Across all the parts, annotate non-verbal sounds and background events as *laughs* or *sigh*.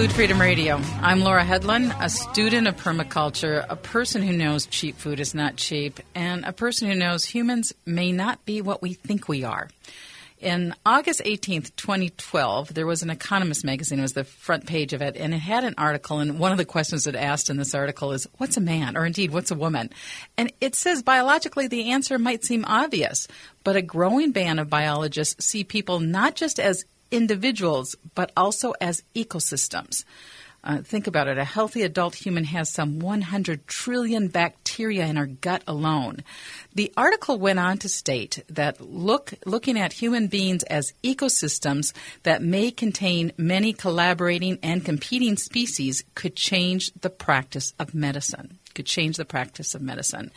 Food Freedom Radio. I'm Laura Hedlund, a student of permaculture, a person who knows cheap food is not cheap, and a person who knows humans may not be what we think we are. In August 18th, 2012, there was an Economist magazine, it was the front page of it, and it had an article, and one of the questions it asked in this article is, What's a man? Or indeed, what's a woman? And it says biologically the answer might seem obvious, but a growing band of biologists see people not just as individuals, but also as ecosystems. Uh, think about it. A healthy adult human has some 100 trillion bacteria in our gut alone. The article went on to state that look, looking at human beings as ecosystems that may contain many collaborating and competing species could change the practice of medicine. Could change the practice of medicine.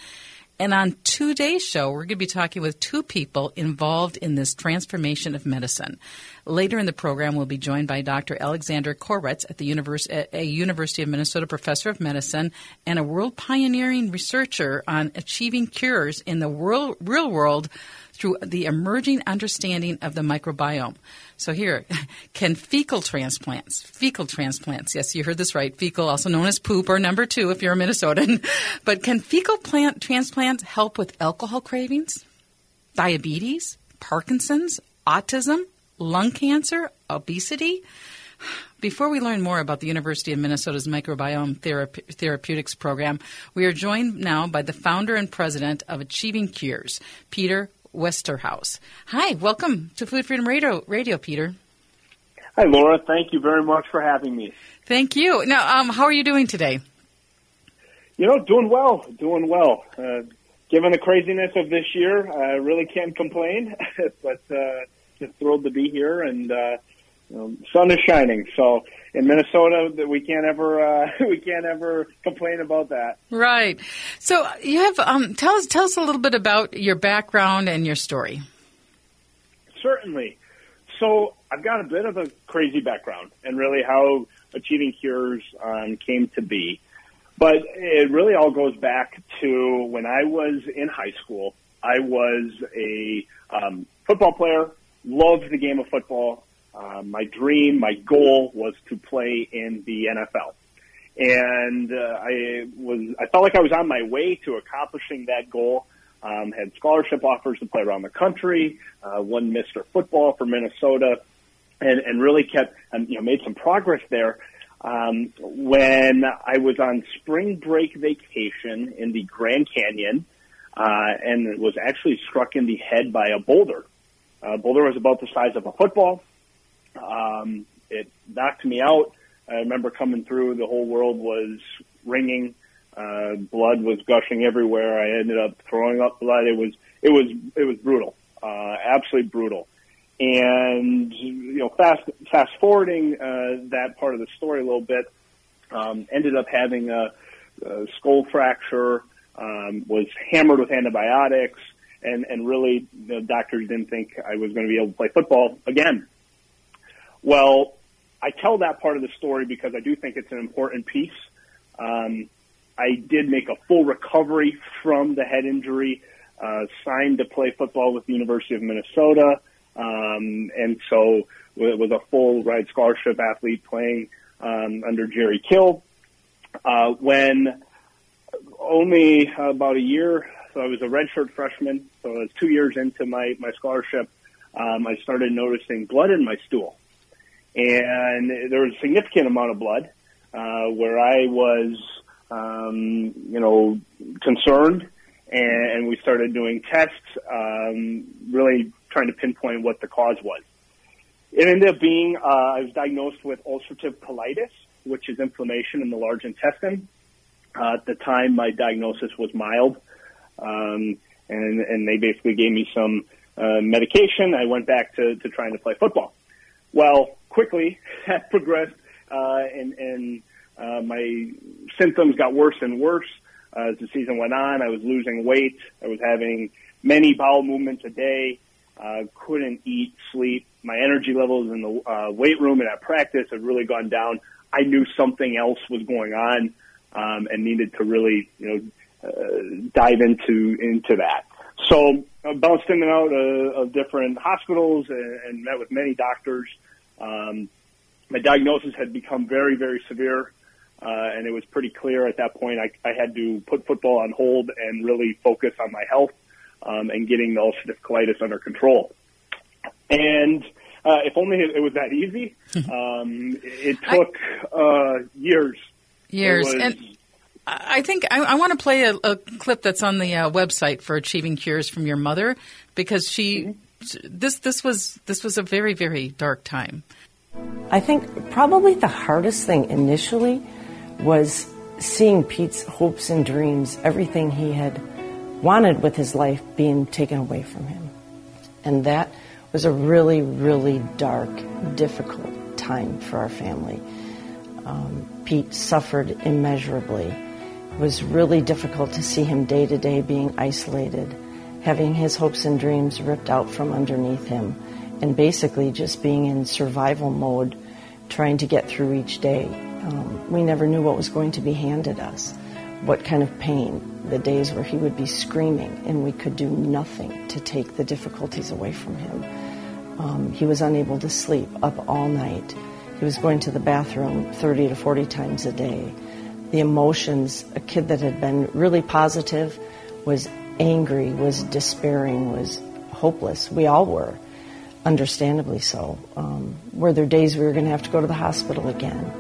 And on today's show, we're going to be talking with two people involved in this transformation of medicine. Later in the program, we'll be joined by Dr. Alexander Khoruts at the Univers- a University of Minnesota professor of medicine and a world pioneering researcher on achieving cures in the world, real world through the emerging understanding of the microbiome. So here, *laughs* can fecal transplants, fecal transplants, yes, you heard this right, fecal, also known as poop or number two if you're a Minnesotan, *laughs* but can fecal plant transplants help with alcohol cravings, diabetes, Parkinson's, autism, lung cancer, obesity? Before we learn more about the University of Minnesota's microbiome therapeutics program, we are joined now by the founder and president of Achieving Cures, Peter Westerhaus. Hi, welcome to Food Freedom Radio, Radio Peter. Hi, Laura. Thank you very much for having me. Thank you. Now, um, how are you doing today? You know, doing well, doing well. Uh, given the craziness of this year, I really can't complain, *laughs* but uh, just thrilled to be here and uh, you know, sun is shining. So in Minnesota, that we can't ever uh, *laughs* we can't ever complain about that. Right. So you have um, tell us tell us a little bit about your background and your story. Certainly. So I've got a bit of a crazy background, and really how achieving cures um, came to be. But it really all goes back to when I was in high school. I was a um, football player, loved the game of football, uh, my dream, my goal was to play in the NFL. And uh, I was, I felt like I was on my way to accomplishing that goal. Um, had scholarship offers to play around the country, uh, won Mr. Football for Minnesota, and, and really kept, um, you know, made some progress there. Um, when I was on spring break vacation in the Grand Canyon, uh, and was actually struck in the head by a boulder. Uh, boulder was about the size of a football. Um, it knocked me out. I remember coming through, the whole world was ringing. Uh, blood was gushing everywhere. I ended up throwing up blood. It was, it was, it was brutal. Uh, absolutely brutal. And, you know, fast, fast forwarding, uh, that part of the story a little bit, um, ended up having a, a skull fracture, um, was hammered with antibiotics, and, and really the doctors didn't think I was going to be able to play football again. Well, I tell that part of the story because I do think it's an important piece. Um, I did make a full recovery from the head injury, uh, signed to play football with the University of Minnesota, um, and so was a full ride scholarship athlete playing um, under Jerry Kill. Uh, when only about a year, so I was a redshirt freshman, so I was two years into my my scholarship. Um, I started noticing blood in my stool and there was a significant amount of blood uh, where I was, um, you know, concerned, and, and we started doing tests, um, really trying to pinpoint what the cause was. It ended up being uh, I was diagnosed with ulcerative colitis, which is inflammation in the large intestine. Uh, at the time, my diagnosis was mild, um, and and they basically gave me some uh, medication. I went back to, to trying to play football. Well, quickly *laughs* that progressed, uh, and, and uh, my symptoms got worse and worse uh, as the season went on. I was losing weight. I was having many bowel movements a day. Uh, couldn't eat, sleep. My energy levels in the uh, weight room and at practice had really gone down. I knew something else was going on um, and needed to really, you know, uh, dive into into that. So I bounced in and out uh, of different hospitals and, and met with many doctors. Um, my diagnosis had become very, very severe. Uh, and it was pretty clear at that point I, I had to put football on hold and really focus on my health um, and getting the ulcerative colitis under control. And uh, if only it, it was that easy. *laughs* Um, it took uh, years. Years. Was, and I think I, I want to play a, a, clip that's on the uh, website for Achieving Cures from your mother because she mm-hmm. This this was this was a very very dark time. I think probably the hardest thing initially was seeing Pete's hopes and dreams, everything he had wanted with his life being taken away from him. And that was a really, really dark, difficult time for our family. Um, Pete suffered immeasurably. It was really difficult to see him day to day being isolated, having his hopes and dreams ripped out from underneath him, and basically just being in survival mode, trying to get through each day. Um, we never knew what was going to be handed us, what kind of pain. The days where he would be screaming and we could do nothing to take the difficulties away from him. Um, he was unable to sleep, up all night. He was going to the bathroom 30 to 40 times a day. The emotions, a kid that had been really positive was angry, was despairing, was hopeless. We all were, understandably so. Um, were there days we were going to have to go to the hospital again?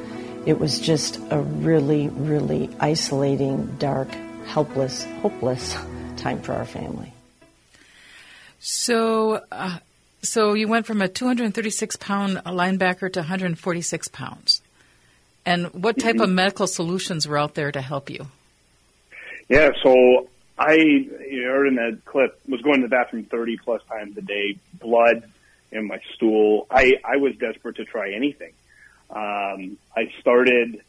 It was just a really, really isolating, dark, helpless, hopeless *laughs* time for our family. So, uh, so you went from a 236 pound linebacker to 146 pounds. And what type mm-hmm. of medical solutions were out there to help you? Yeah, so I you heard in that clip was going to the bathroom 30 plus times a day, blood in my stool. I I was desperate to try anything. Um, I started,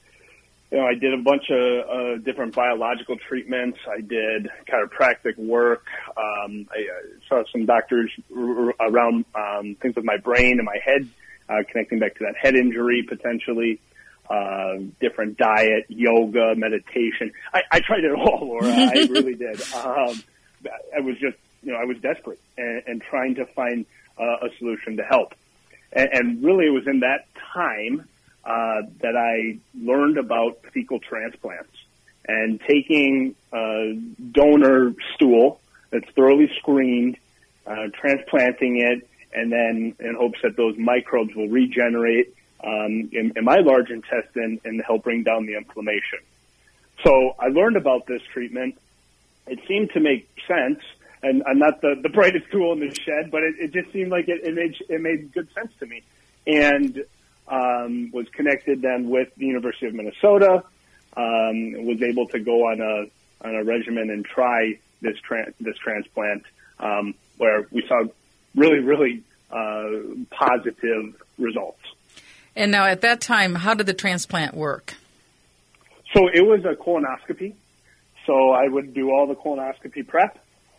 you know, I did a bunch of uh, different biological treatments. I did chiropractic work. Um, I uh, saw some doctors r- around um, things with my brain and my head, uh, connecting back to that head injury potentially. Uh, different diet, yoga, meditation. I, I tried it all, Laura. I *laughs* really did. Um, I was just, you know, I was desperate and, and trying to find uh, a solution to help. And, and really, it was in that time uh, that I learned about fecal transplants and taking uh, donor stool that's thoroughly screened, uh, transplanting it, and then in hopes that those microbes will regenerate um, in, in my large intestine and help bring down the inflammation. So I learned about this treatment. It seemed to make sense, and I'm not the, the brightest tool in the shed, but it, it just seemed like it, it made it made good sense to me. And um, was connected then with the University of Minnesota, um, was able to go on a on a regimen and try this tra- this transplant, um, where we saw really really uh, positive results. And now, at that time, how did the transplant work? So it was a colonoscopy. So I would do all the colonoscopy prep,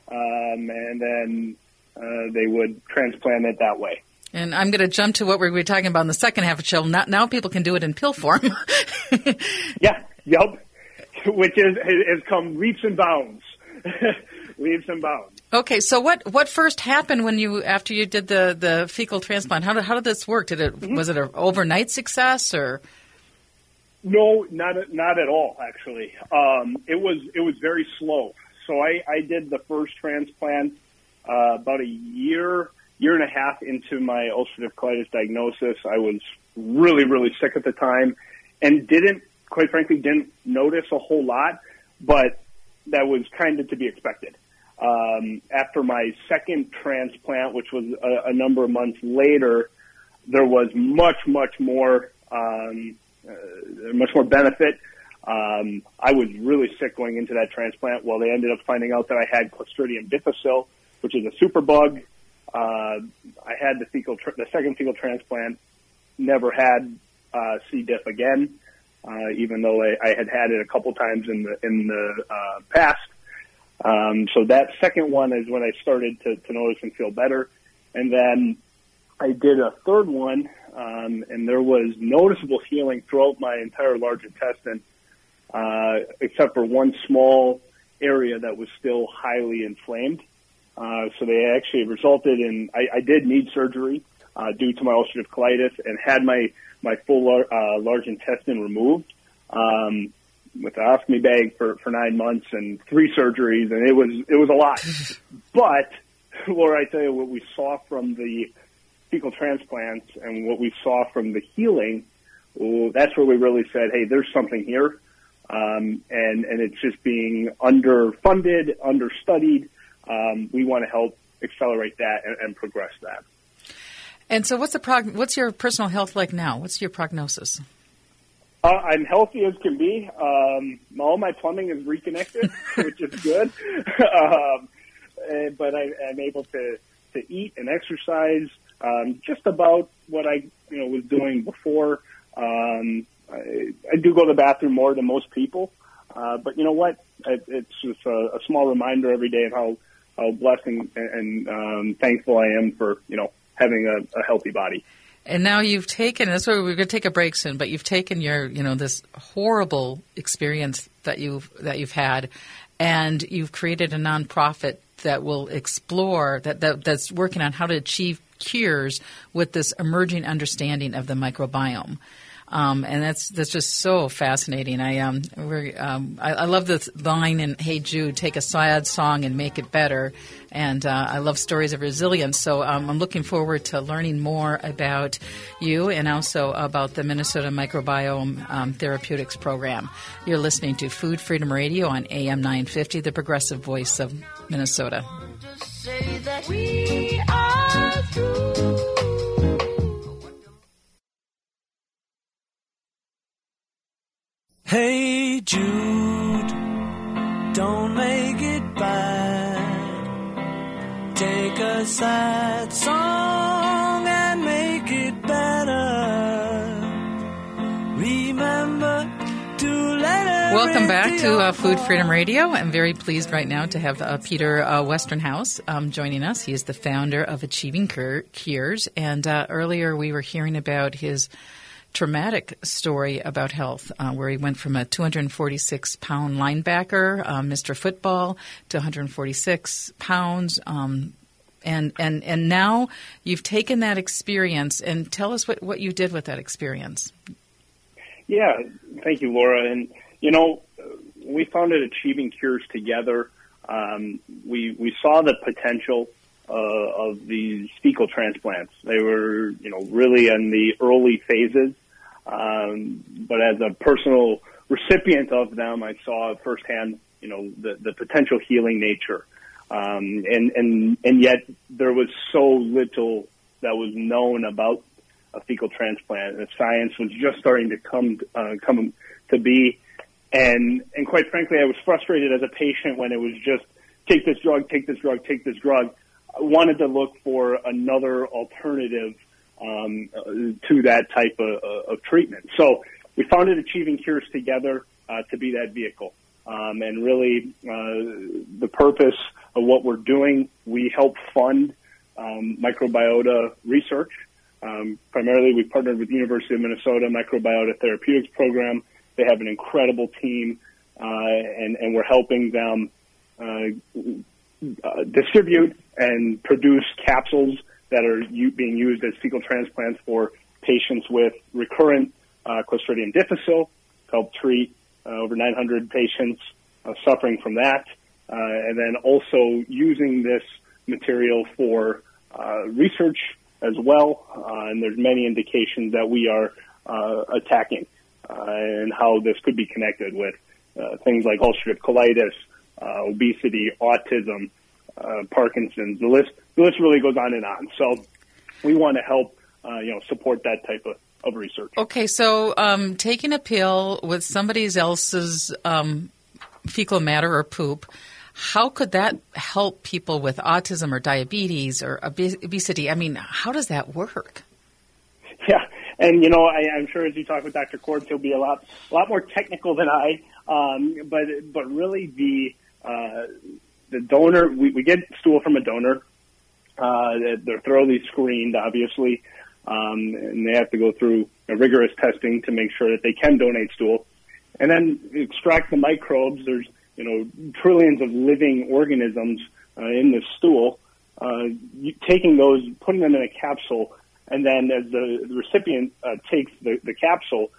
um, and then uh, they would transplant it that way. And I'm going to jump to what we were talking about in the second half of the show. Now, now people can do it in pill form. *laughs* yeah, yep. *laughs* Which is has come leaps and bounds, *laughs* leaps and bounds. Okay, so what what first happened when you after you did the, the fecal transplant? How did how did this work? Did it mm-hmm. was it an overnight success or? No, not not at all. Actually, um, it was it was very slow. So I, I did the first transplant uh, about a year year and a half into my ulcerative colitis diagnosis, I was really, really sick at the time and didn't, quite frankly, didn't notice a whole lot, but that was kind of to be expected. Um, after my second transplant, which was a, a number of months later, there was much, much more, um, uh, much more benefit. Um, I was really sick going into that transplant. Well, they ended up finding out that I had Clostridium difficile, which is a superbug uh, I had the fecal, the second fecal transplant. Never had uh, C. diff again, uh, even though I, I had had it a couple times in the in the uh, past. Um, so that second one is when I started to, to notice and feel better, and then I did a third one, um, and there was noticeable healing throughout my entire large intestine, uh, except for one small area that was still highly inflamed. Uh, so they actually resulted in, I, I did need surgery uh, due to my ulcerative colitis and had my my full uh, large intestine removed um, with an ostomy bag for for nine months and three surgeries, and it was it was a lot. *laughs* but Laura, I tell you what we saw from the fecal transplants and what we saw from the healing. Well, that's where we really said, "Hey, there's something here." Um, and and it's just being underfunded, understudied. Um, we want to help accelerate that and, and progress that. And so, what's the prog- What's your personal health like now? What's your prognosis? Uh, I'm healthy as can be. Um, all my plumbing is reconnected, *laughs* which is good. *laughs* um, but I, am able to to eat and exercise um, just about what I you know was doing before. Um, I, I do go to the bathroom more than most people, uh, but you know what? It, it's just a, a small reminder every day of how how blessed and, and um, thankful I am for you know having a, a healthy body. And now you've taken. That's why we're going to take a break soon. But you've taken your, you know, this horrible experience that you've that you've had, and you've created a nonprofit that will explore that, that that's working on how to achieve cures with this emerging understanding of the microbiome. Um, and that's that's just so fascinating. I um, um I, I, love the line in Hey Jude, take a sad song and make it better. And uh, I love stories of resilience. So um, I'm looking forward to learning more about you and also about the Minnesota Microbiome um, Therapeutics Program. You're listening to Food Freedom Radio on AM 950, the progressive voice of Minnesota. Hey Jude, don't make it bad. Take a sad song and make it better. Remember to let it. Welcome back to uh, Food Freedom Radio. I'm very pleased right now to have uh, Peter uh, Westerhaus um, joining us. He is the founder of Achieving Cures. And uh, earlier we were hearing about his traumatic story about health, uh, where he went from a 246 pound linebacker, uh, Mr. Football, to 146 pounds. Um, and, and, and now you've taken that experience and tell us what, what you did with that experience. Yeah, thank you, Laura. And, you know, we founded Achieving Cures together. Um, we, we saw the potential uh, of these fecal transplants. They were, you know, really in the early phases. Um, but as a personal recipient of them, I saw firsthand, you know, the, the potential healing nature. Um, and, and, and yet there was so little that was known about a fecal transplant. The science was just starting to come, uh, come to be. And, and quite frankly, I was frustrated as a patient when it was just take this drug, take this drug, take this drug. I wanted to look for another alternative um, to that type of, uh, of, treatment. So we founded Achieving Cures together uh, to be that vehicle. Um, and really, uh, the purpose of what we're doing, we help fund um, microbiota research. Um, primarily, we partnered with University of Minnesota Microbiota Therapeutics Program. They have an incredible team, uh, and, and we're helping them uh, uh, distribute and produce capsules that are u- being used as fecal transplants for patients with recurrent uh, Clostridium difficile, help treat uh, over 900 patients uh, suffering from that, uh, and then also using this material for uh, research as well. Uh, and there's many indications that we are attacking and how this could be connected with things like ulcerative colitis, obesity, autism, Parkinson's. The list the list really goes on and on. So we want to help, uh, you know, support that type of, of research. Okay, so um, taking a pill with somebody else's um, fecal matter or poop, how could that help people with autism or diabetes or obesity? I mean, how does that work? Yeah, and you know, I, I'm sure as you talk with Dr. Khoruts, he'll be a lot, a lot more technical than I. Um, but but really, the uh, the donor, we, we get stool from a donor. Uh, they're thoroughly screened, obviously, um, and they have to go through a rigorous testing to make sure that they can donate stool, and then extract the microbes. There's you know trillions of living organisms uh, in this stool. Uh, taking those, putting them in a capsule, and then as the, the recipient uh, takes the, the capsule,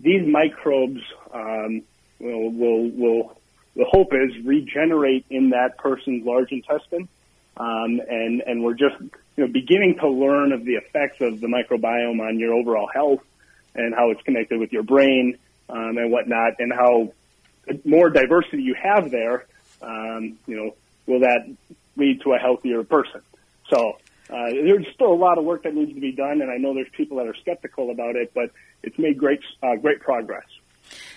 these microbes um, will, will, will, the hope is regenerate in that person's large intestine. Um, and, and we're just you know, beginning to learn of the effects of the microbiome on your overall health and how it's connected with your brain um, and whatnot, and how more diversity you have there, um, you know, will that lead to a healthier person? So uh, there's still a lot of work that needs to be done, and I know there's people that are skeptical about it, but it's made great uh, great progress.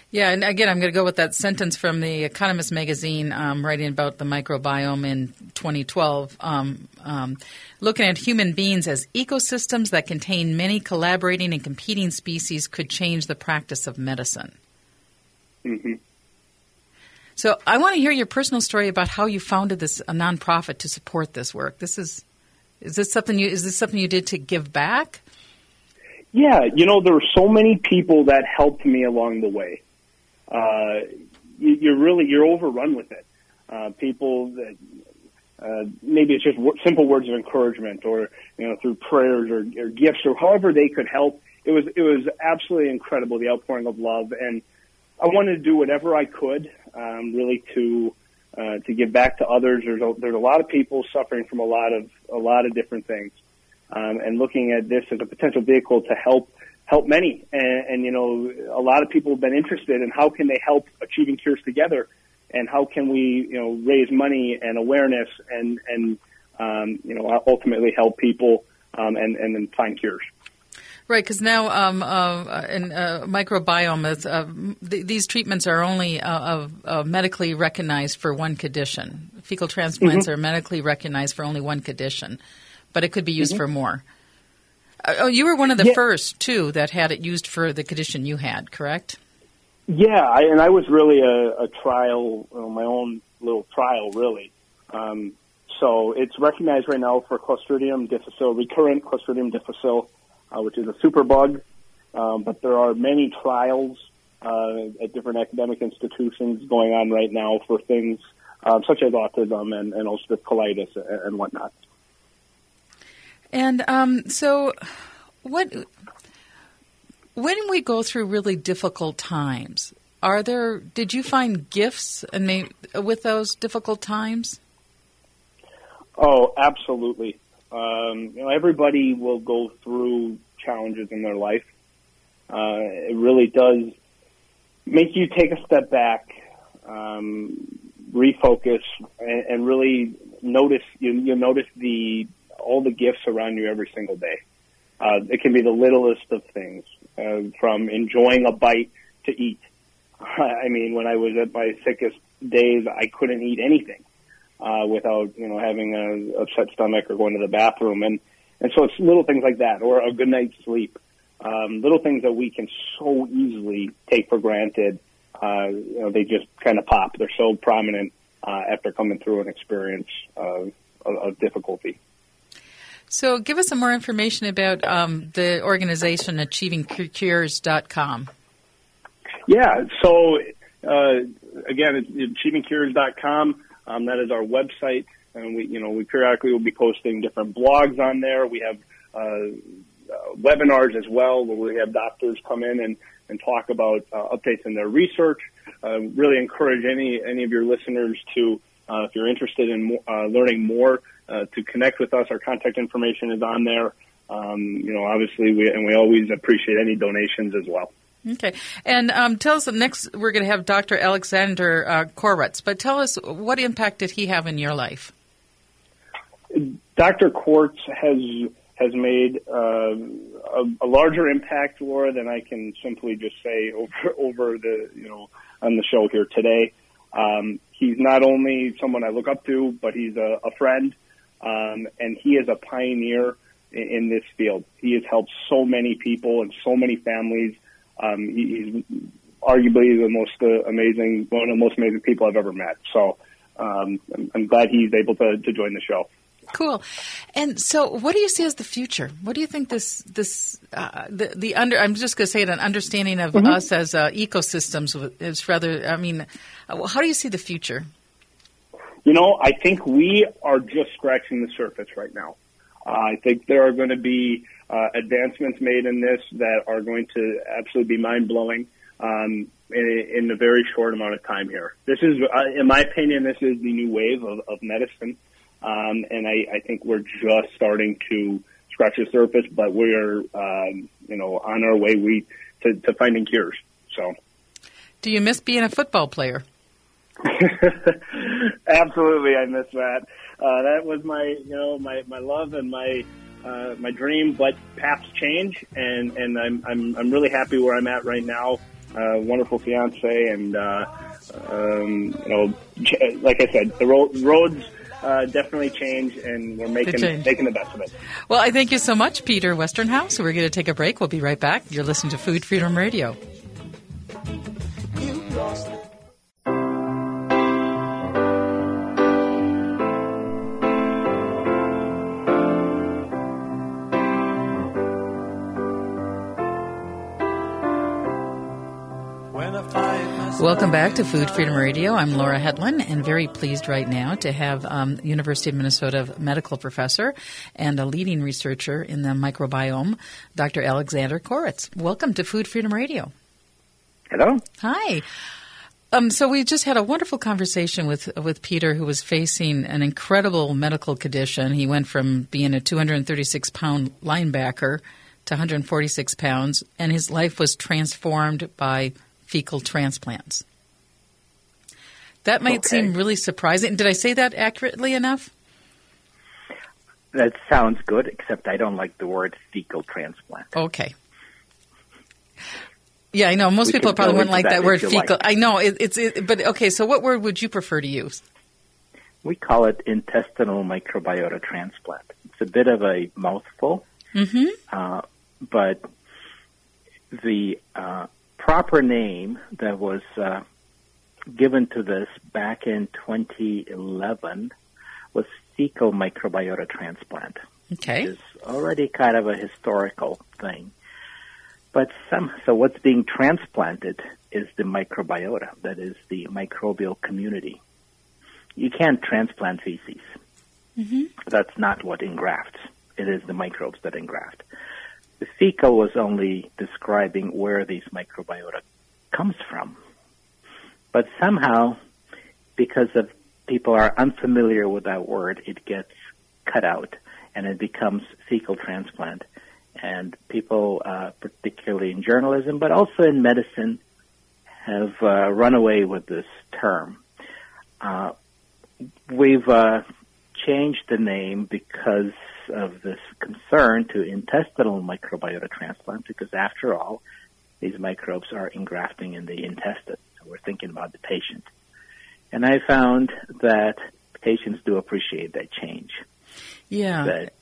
Yeah, and again, I'm going to go with that sentence from the Economist magazine um, writing about the microbiome in 2012. Um, um, looking at human beings as ecosystems that contain many collaborating and competing species could change the practice of medicine. Mm-hmm. So I want to hear your personal story about how you founded this a nonprofit to support this work. This is is this something you is this something you did to give back? Yeah, you know there were so many people that helped me along the way. Uh, you, you're really you're overrun with it. Uh, people that uh, maybe it's just w- simple words of encouragement, or you know through prayers or, or gifts or however they could help. It was it was absolutely incredible the outpouring of love and I wanted to do whatever I could, um, really to uh, to give back to others. There's a, there's a lot of people suffering from a lot of a lot of different things, um, and looking at this as a potential vehicle to help help many. And, and you know, a lot of people have been interested in how can they help achieving cures together, and how can we you know raise money and awareness and and um, you know ultimately help people um, and and then find cures. Right, because now um, uh, in uh, microbiome, is, uh, th- these treatments are only uh, uh, medically recognized for one condition. Fecal transplants mm-hmm. are medically recognized for only one condition, but it could be used mm-hmm. for more. Uh, oh, you were one of the yeah. first too that had it used for the condition you had, correct? Yeah, I, and I was really a, a trial, my own little trial, really. Um, so it's recognized right now for Clostridium difficile, recurrent Clostridium difficile uh, which is a superbug. Um, but there are many trials uh, at different academic institutions going on right now for things um, such as autism and, and ulcerative colitis and, and whatnot. And um, so, what when we go through really difficult times, are there? Did you find gifts and with those difficult times? Oh, absolutely. Um, you know, everybody will go through challenges in their life. Uh, it really does make you take a step back, um, refocus, and, and really notice. You, you notice the all the gifts around you every single day. Uh, it can be the littlest of things, uh, from enjoying a bite to eat. *laughs* I mean, when I was at my sickest days, I couldn't eat anything uh, without you know having a upset stomach or going to the bathroom, and and so it's little things like that, or a good night's sleep, um, little things that we can so easily take for granted. Uh, you know, they just kind of pop. They're so prominent uh, after coming through an experience of, of difficulty. So, give us some more information about um, the organization achievingcures.com. Yeah, so uh, again, achievingcures.com. Um, that is our website, and we, you know, we periodically will be posting different blogs on there. We have uh, uh, webinars as well, where we have doctors come in and, and talk about uh, updates in their research. Uh, really encourage any any of your listeners to, uh, if you're interested in uh, learning more, uh, to connect with us. Our contact information is on there. Um, you know, obviously, we and we always appreciate any donations as well. Okay. And um, tell us next, we're going to have Dr. Alexander uh, but tell us what impact did he have in your life? Dr. Khoruts has has made uh, a, a, larger impact, Laura, than I can simply just say *laughs* over over the you know on the show here today. Um, he's not only someone I look up to, but he's a, a friend, um, and he is a pioneer in, in, this field. He has helped so many people and so many families um, he, he's arguably the most uh, amazing, one of the most amazing people I've ever met. So um, I'm, I'm glad he's able to, to join the show. Cool. And so, what do you see as the future? What do you think this this uh, the the under? I'm just going to say it. An understanding of mm-hmm. us as uh, ecosystems is rather. I mean, uh, how do you see the future? You know, I think we are just scratching the surface right now. Uh, I think there are going to be uh, advancements made in this that are going to absolutely be mind blowing um, in, in, a very short amount of time here. This is, uh, in my opinion, this is the new wave of, of medicine, um, and I, I, think we're just starting to scratch the surface, but we're um, you know on our way we to, to finding cures. So, do you miss being a football player? *laughs* Absolutely, I miss that. Uh, that was my, you know, my, my love and my uh, my dream. But paths change, and and I'm I'm I'm really happy where I'm at right now. Uh, wonderful fiance, and uh, um, you know, like I said, the ro- roads. Uh, definitely change, and we're making making the best of it. Well, I thank you so much, Peter Westerhaus. We're going to take a break. We'll be right back. You're listening to Food Freedom Radio. Welcome back to Food Freedom Radio. I'm Laura Hedlund, and very pleased right now to have um, University of Minnesota medical professor and a leading researcher in the microbiome, Dr. Alexander Khoruts. Welcome to Food Freedom Radio. Hello. Hi. Um, so we just had a wonderful conversation with with Peter, who was facing an incredible medical condition. He went from being a 236 pound linebacker to 146 pounds, and his life was transformed by fecal transplants. That might okay. seem really surprising. Did I say that accurately enough? That sounds good, except I don't like the word fecal transplant. Okay. Yeah, I know. Most we people probably wouldn't like that, that word fecal. Like. I know it, it's, it, but okay. So, what word would you prefer to use? We call it intestinal microbiota transplant. It's a bit of a mouthful, mm-hmm. uh, but the uh, proper name that was uh, given to this back in 2011 was fecal microbiota transplant. Okay. Which is already kind of a historical thing. But some, so what's being transplanted is the microbiota, that is the microbial community. You can't transplant feces. Mm-hmm. That's not what engrafts. It is the microbes that engraft. The fecal was only describing where these microbiota comes from. But somehow, because of people are unfamiliar with that word, it gets cut out and it becomes fecal transplant. And people, uh, particularly in journalism, but also in medicine, have uh, run away with this term. Uh, we've uh, changed the name because of this concern to intestinal microbiota transplant because after all, these microbes are engrafting in the intestine. So we're thinking about the patient. And I found that patients do appreciate that change. Yeah. That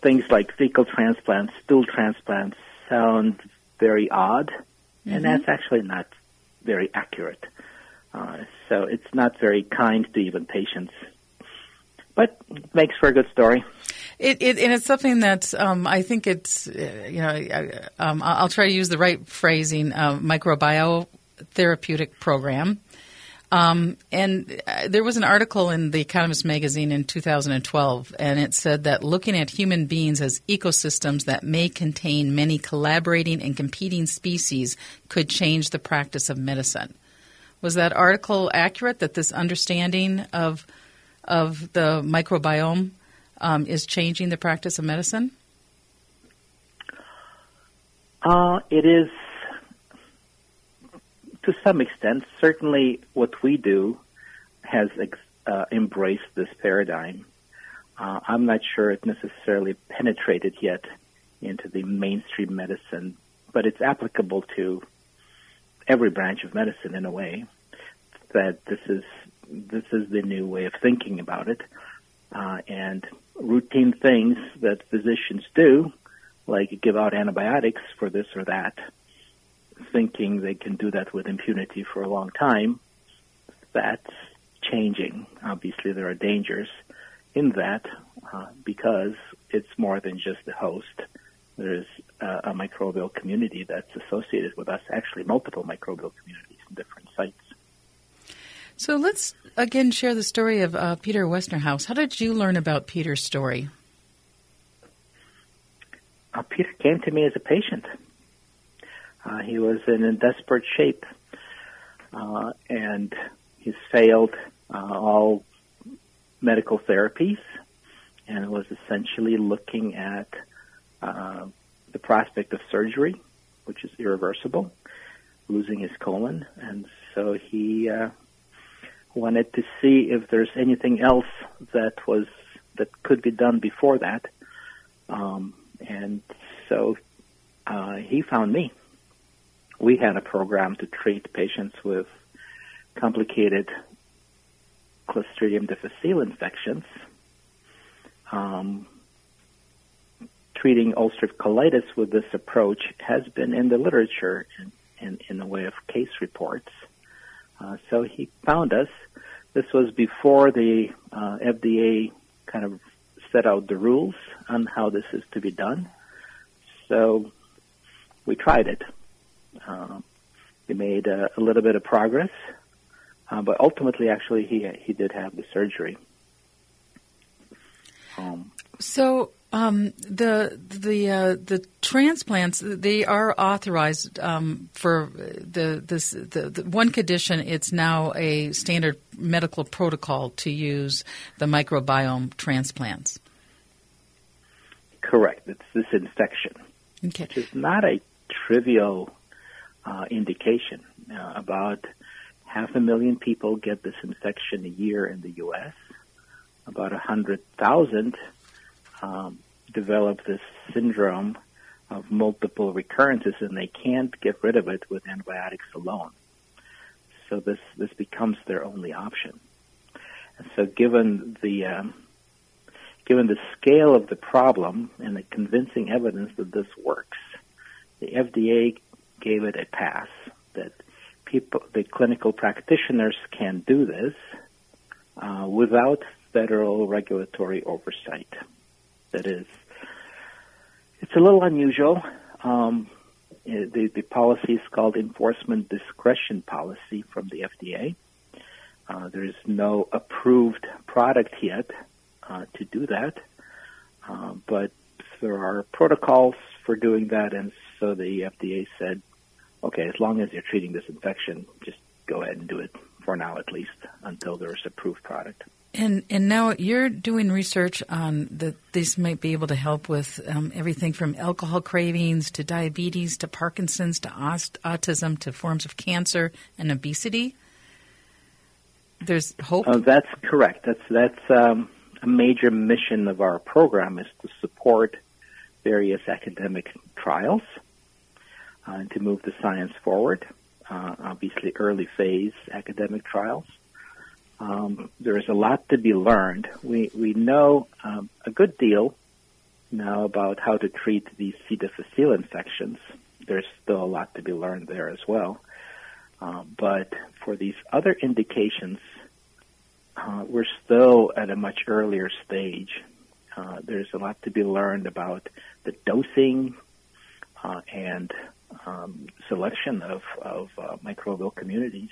things like fecal transplants, stool transplants sound very odd, mm-hmm. and that's actually not very accurate. Uh, so it's not very kind to even patients but makes for a good story. It, it, and it's something that um, I think it's, uh, you know, I, um, I'll try to use the right phrasing, uh, microbiotherapeutic program. Um, and uh, there was an article in The Economist magazine in 2012, and it said that looking at human beings as ecosystems that may contain many collaborating and competing species could change the practice of medicine. Was that article accurate? That this understanding of of the microbiome um, is changing the practice of medicine? Uh, it is to some extent. Certainly, what we do has ex- uh, embraced this paradigm. Uh, I'm not sure it necessarily penetrated yet into the mainstream medicine, but it's applicable to every branch of medicine in a way. That this is this is the new way of thinking about it. Uh, and routine things that physicians do, like give out antibiotics for this or that, thinking they can do that with impunity for a long time, that's changing. Obviously, there are dangers in that uh, because it's more than just the host. There's uh, a microbial community that's associated with us, actually multiple microbial communities in different sites. So let's again share the story of uh, Peter Westerhaus. How did you learn about Peter's story? uh, Peter came to me as a patient. Uh, he was in, in desperate shape, uh, and he's failed uh, all medical therapies, and was essentially looking at uh, the prospect of surgery, which is irreversible, losing his colon, and so he wanted to see if there's anything else that was that could be done before that. Um, and so uh, he found me. We had a program to treat patients with complicated Clostridium difficile infections. Um, treating ulcerative colitis with this approach has been in the literature in, in, in the way of case reports. Uh, so he found us. This was before the uh, FDA kind of set out the rules on how this is to be done. So we tried it. Uh, we made a, a, little bit of progress, uh, but ultimately, actually, he he did have the surgery. Um, so um, the the uh, the transplants they are authorized um, for the this the, the, one condition. It's now a standard medical protocol to use the microbiome transplants. Correct. It's this infection, okay. which is not a trivial uh, indication. Uh, about half a million people get this infection a year in the U.S. About a hundred thousand um, develop this syndrome of multiple recurrences, and they can't get rid of it with antibiotics alone. So this this becomes their only option. And so, given the um, given the scale of the problem and the convincing evidence that this works, the FDA gave it a pass that people, the clinical practitioners can do this uh, without federal regulatory oversight. That is, it's a little unusual. Um, the, the policy is called enforcement discretion policy from the FDA. Uh, there is no approved product yet uh, to do that, uh, but there are protocols for doing that, and so the FDA said, okay, as long as you're treating this infection, just go ahead and do it for now at least until there's approved product. And and now you're doing research on that these might be able to help with um, everything from alcohol cravings to diabetes to Parkinson's to aut- autism to forms of cancer and obesity. There's hope. Uh, that's correct. That's that's um, a major mission of our program is to support various academic trials uh, and to move the science forward. Uh, obviously, early phase academic trials um, there is a lot to be learned. We we know um, a good deal now about how to treat these C. difficile infections. There's still a lot to be learned there as well. Uh, but for these other indications, uh, we're still at a much earlier stage. Uh, there's a lot to be learned about the dosing uh, and um, selection of, of uh, microbial communities.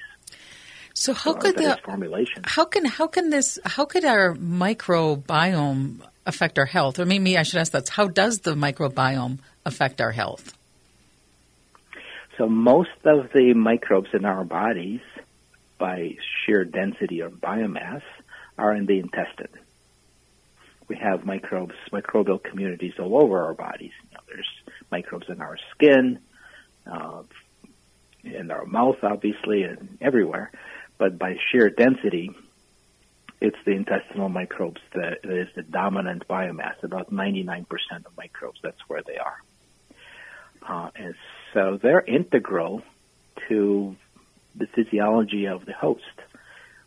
So how could the formulation? How can how can this how could our microbiome affect our health? Or maybe I should ask that: How does the microbiome affect our health? So most of the microbes in our bodies, by sheer density or biomass, are in the intestine. We have microbes, microbial communities all over our bodies. You know, there's microbes in our skin, uh, in our mouth, obviously, and everywhere but by sheer density, it's the intestinal microbes that is the dominant biomass. About 99% of microbes, that's where they are. Uh, and so they're integral to the physiology of the host.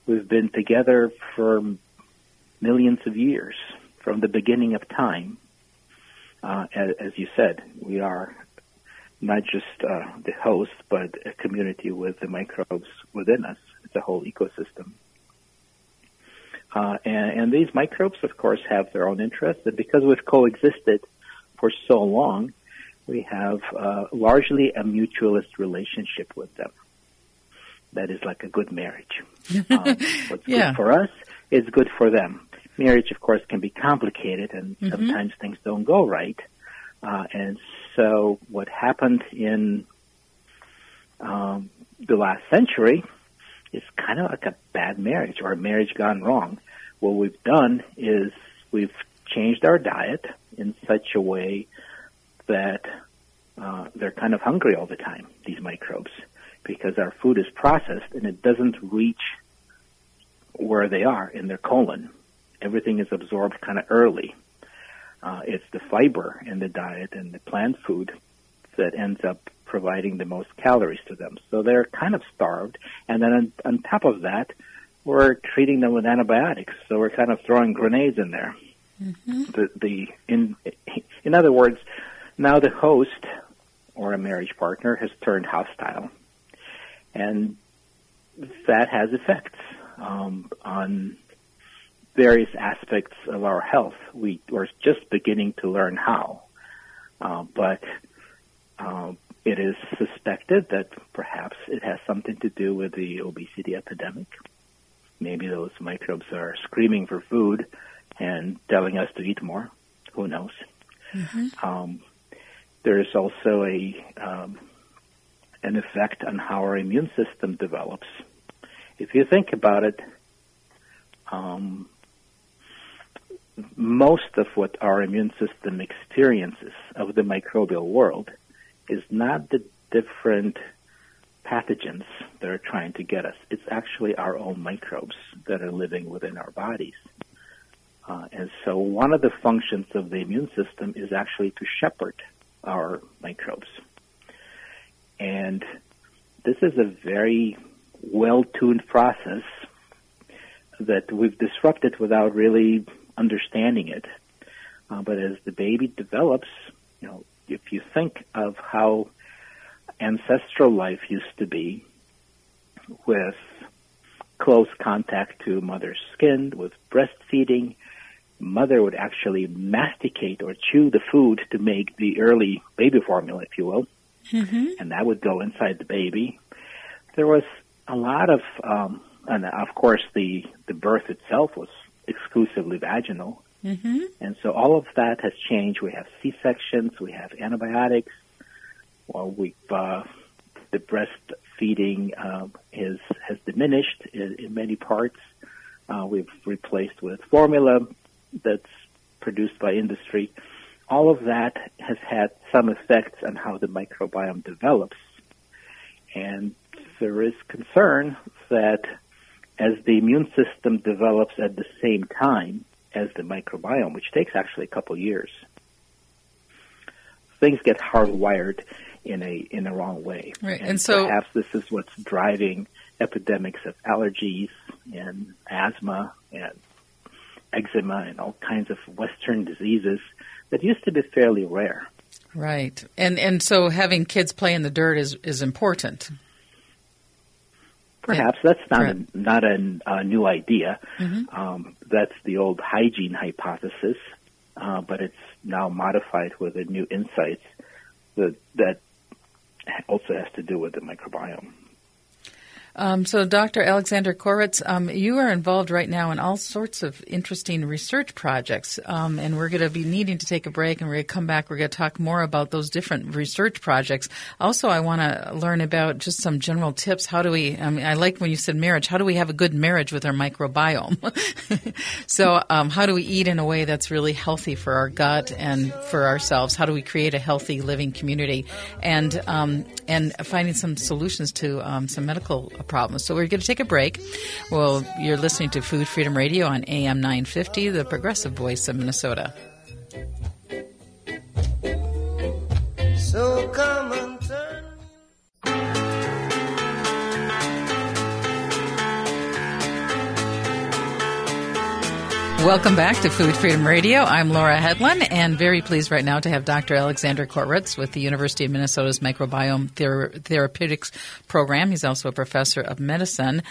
We've been together for millions of years, from the beginning of time. Uh, as, as, you said, we are not just uh, the host, but a community with the microbes within us the whole ecosystem. Uh, and, and, these microbes, of course, have their own interests, and because we've coexisted for so long, we have uh, largely a mutualist relationship with them. That is like a good marriage. *laughs* Um, what's yeah. good for us is good for them. Marriage, of course, can be complicated, and mm-hmm. sometimes things don't go right. Uh, and so what happened in um, the last century is kind of like a bad marriage or a marriage gone wrong. What we've done is we've changed our diet in such a way that uh, they're kind of hungry all the time, these microbes, because our food is processed and it doesn't reach where they are in their colon. Everything is absorbed kind of early. Uh, it's the fiber in the diet and the plant food that ends up providing the most calories to them. So they're kind of starved. And then on, on top of that, we're treating them with antibiotics. So we're kind of throwing grenades in there. Mm-hmm. The, the in in other words, now the host or a marriage partner has turned hostile, and that has effects um, on various aspects of our health. We are just beginning to learn how, uh, but uh, it is suspected that perhaps it has something to do with the obesity epidemic. Maybe those microbes are screaming for food and telling us to eat more. Who knows? Mm-hmm. Um, there is also a um, an effect on how our immune system develops. If you think about it, um, most of what our immune system experiences of the microbial world is not the different pathogens that are trying to get us. It's actually our own microbes that are living within our bodies. Uh, and so one of the functions of the immune system is actually to shepherd our microbes. And this is a very well-tuned process that we've disrupted without really understanding it. Uh, but as the baby develops, you know, if you think of how ancestral life used to be with close contact to mother's skin, with breastfeeding, mother would actually masticate or chew the food to make the early baby formula, if you will, mm-hmm. and that would go inside the baby. There was a lot of, um, and of course, the the birth itself was exclusively vaginal, mm-hmm. and so all of that has changed. We have C sections, we have antibiotics. Well, we've uh, the breastfeeding uh, is has diminished in, in many parts. Uh, we've replaced with formula that's produced by industry, all of that has had some effects on how the microbiome develops. And there is concern that as the immune system develops at the same time as the microbiome, which takes actually a couple years, things get hardwired in a in a wrong way. Right, and, and so perhaps this is what's driving epidemics of allergies and asthma and eczema and all kinds of Western diseases that used to be fairly rare. Right, and and so having kids play in the dirt is is important. Perhaps that's not a, not a, a new idea. Mm-hmm. Um, that's the old hygiene hypothesis, uh, but it's now modified with the new insights that that also has to do with the microbiome. Um, so, Dr. Alexander Khoruts, um, you are involved right now in all sorts of interesting research projects, um, and we're going to be needing to take a break, and we're going to come back. We're going to talk more about those different research projects. Also, I want to learn about just some general tips. How do we? I, mean, I like when you said marriage. How do we have a good marriage with our microbiome? *laughs* so, um, how do we eat in a way that's really healthy for our gut and for ourselves? How do we create a healthy living community? And um, and finding some solutions to um, some medical problems. So we're going to take a break. Well, you're listening to Food Freedom Radio on AM 950, the progressive voice of Minnesota. So come and Welcome back to Food Freedom Radio. I'm Laura Hedlund, and very pleased right now to have Dr. Alexander Khoruts with the University of Minnesota's Microbiome Thera- Therapeutics Program. He's also a professor of medicine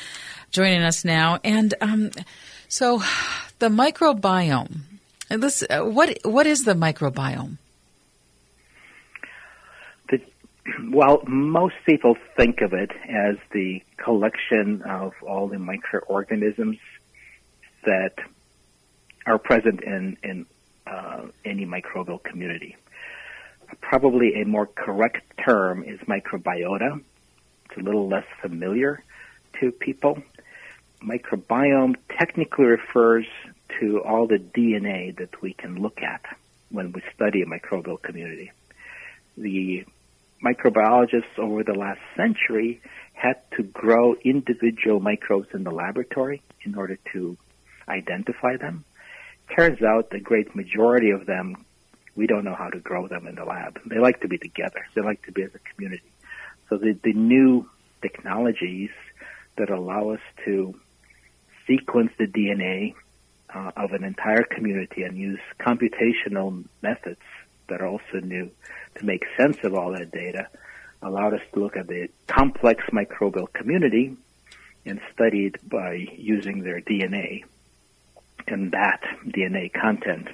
joining us now. And um, so, the microbiome. This, uh, what what is the microbiome? The, well, most people think of it as the collection of all the microorganisms that are present in in uh, any microbial community. probably a more correct term is microbiota. It's a little less familiar to people. Microbiome technically refers to all the DNA that we can look at when we study a microbial community. The microbiologists over the last century had to grow individual microbes in the laboratory in order to identify them. Turns out the great majority of them, we don't know how to grow them in the lab. They like to be together. They like to be as a community. So the, the new technologies that allow us to sequence the DNA uh, of an entire community and use computational methods that are also new to make sense of all that data allowed us to look at the complex microbial community and study it by using their DNA. And that DNA content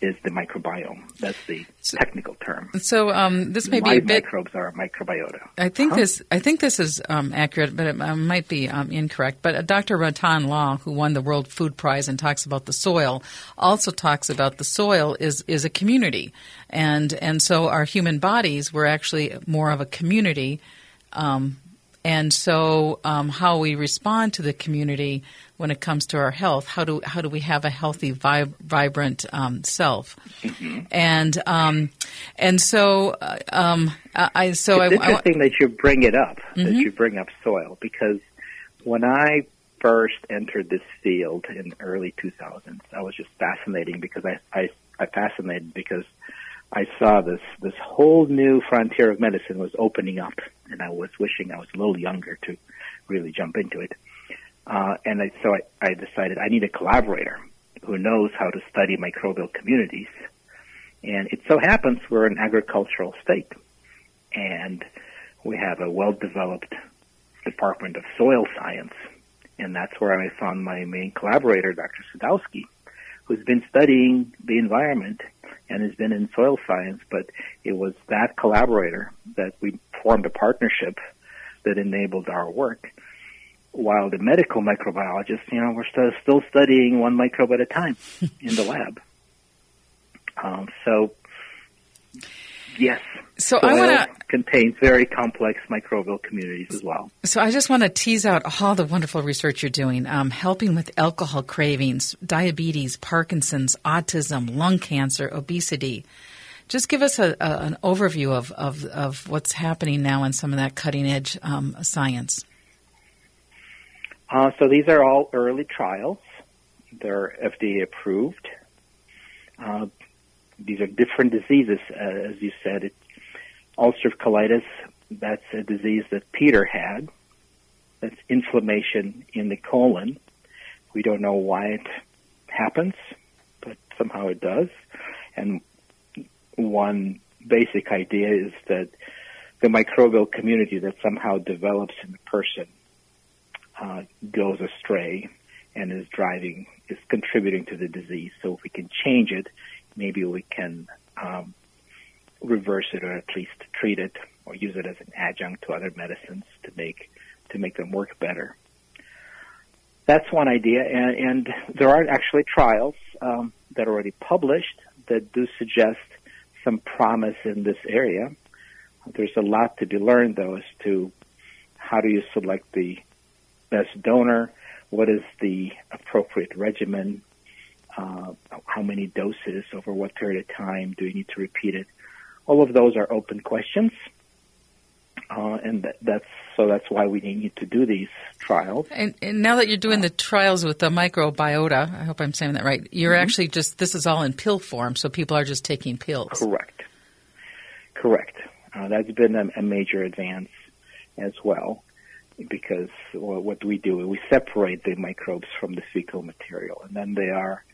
is the microbiome. That's the technical term. So um, this may Live be a bit. microbes are a microbiota. I think Huh? this. I think this is um, accurate, but it uh, might be um, incorrect. But uh, Dr. Rattan Lal, who won the World Food Prize and talks about the soil, also talks about the soil is is a community, and and so our human bodies were actually more of a community. Um, and so, um, how we respond to the community when it comes to our health, how do how do we have a healthy, vib- vibrant um, self? And um, and so, uh, um, I I- so it's I, interesting that you bring it up, that Mhm. you bring up soil, because when I first entered this field in early 2000s, I was just fascinating because I, I, I fascinated because I saw this, this whole new frontier of medicine was opening up and I was wishing I was a little younger to really jump into it. Uh, and I, so I, I decided I need a collaborator who knows how to study microbial communities. And it so happens we're an agricultural state and we have a well-developed department of soil science, and that's where I found my main collaborator, Dr. Sadowsky, who's been studying the environment and has been in soil science. But it was that collaborator that we formed a partnership that enabled our work. While the medical microbiologists, you know, we're still, still studying one microbe at a time in the lab. *laughs* Um, so, yes, So I wanna- contains very complex microbial communities as well. So I just want to tease out all the wonderful research you're doing, um, helping with alcohol cravings, diabetes, Parkinson's, autism, lung cancer, obesity. Just give us a, a, an overview of, of, of what's happening now in some of that cutting edge um, science. Uh, so these are all early trials. They're FDA approved. Uh, these are different diseases, uh, as you said. It, ulcerative colitis, that's a disease that Peter had. That's inflammation in the colon. We don't know why it happens, but somehow it does. And one basic idea is that the microbial community that somehow develops in the person uh, goes astray and is driving, is contributing to the disease. So if we can change it, maybe we can um, reverse it or at least treat it or use it as an adjunct to other medicines to make to make them work better. That's one idea, and, and there are actually trials um, that are already published that do suggest some promise in this area. There's a lot to be learned, though, as to how do you select the best donor, what is the appropriate regimen, uh, how many doses, over what period of time, do you need to repeat it? All of those are open questions, uh, and that, that's so that's why we need to do these trials. And, and now that you're doing the trials with the microbiota, I hope I'm saying that right, you're actually just, this is all in pill form, so people are just taking pills. Correct. Correct. Uh, that's been a, a major advance as well, because well, what do we do? We separate the microbes from the fecal material, and then they are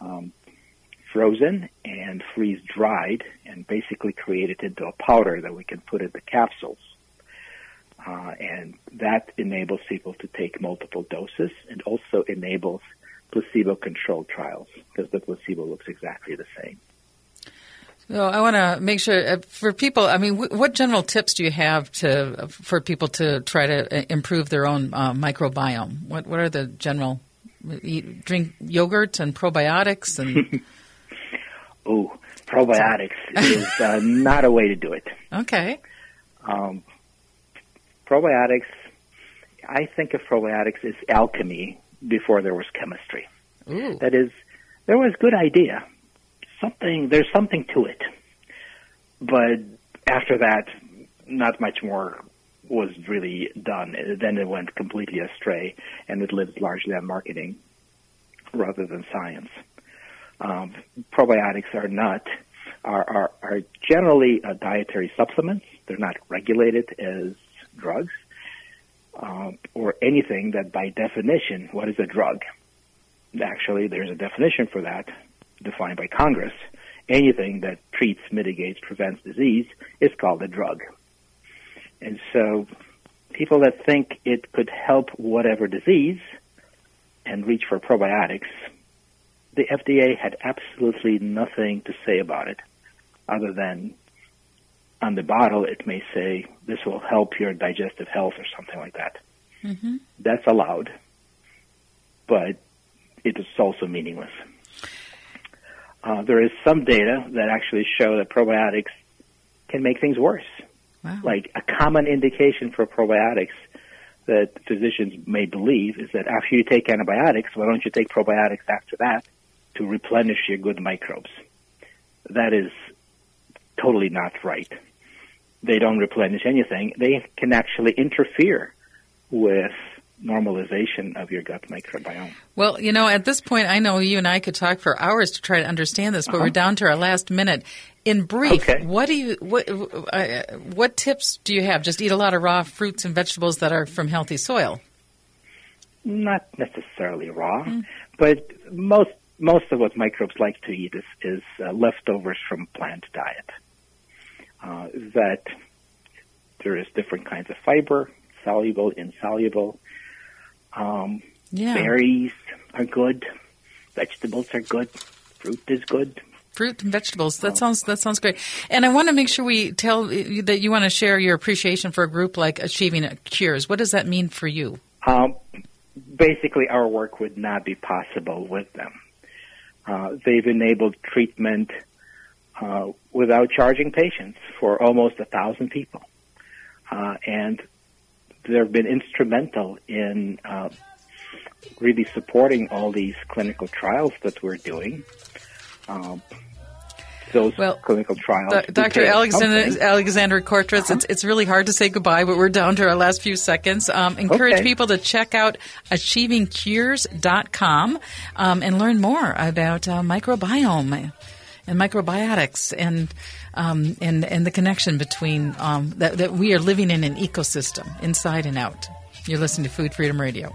um, frozen and freeze dried, and basically created into a powder that we can put in the capsules. Uh, and that enables people to take multiple doses, and also enables placebo-controlled trials because the placebo looks exactly the same. So I want to make sure uh, for people. I mean, wh- what general tips do you have to for people to try to uh, improve their own uh, microbiome? What what are the general eat, drink yogurt and probiotics and *laughs* Oh, probiotics *laughs* is uh, not a way to do it. Okay. Um, probiotics, I think of probiotics as alchemy before there was chemistry. Ooh. That is, there was good idea. Something, there's something to it. But after that, not much more was really done. Then it went completely astray, and it lives largely on marketing rather than science. Um, probiotics are not are are, are generally dietary supplements. They're not regulated as drugs um, or anything that, by definition, what is a drug? Actually, there's a definition for that defined by Congress. Anything that treats, mitigates, prevents disease is called a drug. And so people that think it could help whatever disease and reach for probiotics, the FDA had absolutely nothing to say about it other than on the bottle it may say this will help your digestive health or something like that. Mm-hmm. That's allowed, but it is also meaningless. Uh, there is some data that actually show that probiotics can make things worse. Wow. Like a common indication for probiotics that physicians may believe is that after you take antibiotics, why don't you take probiotics after that to replenish your good microbes? That is totally not right. They don't replenish anything. They can actually interfere with normalization of your gut microbiome. Well, you know, at this point, I know you and I could talk for hours to try to understand this, but Uh-huh. we're down to our last minute. In brief, Okay. what do you what uh, what tips do you have? Just eat a lot of raw fruits and vegetables that are from healthy soil. Not necessarily raw, but most most of what microbes like to eat is, is uh, leftovers from plant diet. Uh, that there is different kinds of fiber, soluble, insoluble. Um, Yeah, Berries are good. Vegetables are good. Fruit is good. fruit and vegetables. That sounds that sounds great. And I want to make sure we tell you that you want to share your appreciation for a group like Achieving Cures. What does that mean for you? Um, basically, our work would not be possible with them. Uh, they've enabled treatment uh, without charging patients for almost a thousand people, uh, and they've been instrumental in uh, really supporting all these clinical trials that we're doing. Um, those Well, clinical trials. Dr. Alexander, something. Alexander Khoruts, it's, it's really hard to say goodbye, but we're down to our last few seconds. Um, encourage Okay. people to check out achievingcures.com um, and learn more about uh, microbiome and microbiotics and um, and and the connection between um, that, that we are living in an ecosystem inside and out. You're listening to Food Freedom Radio.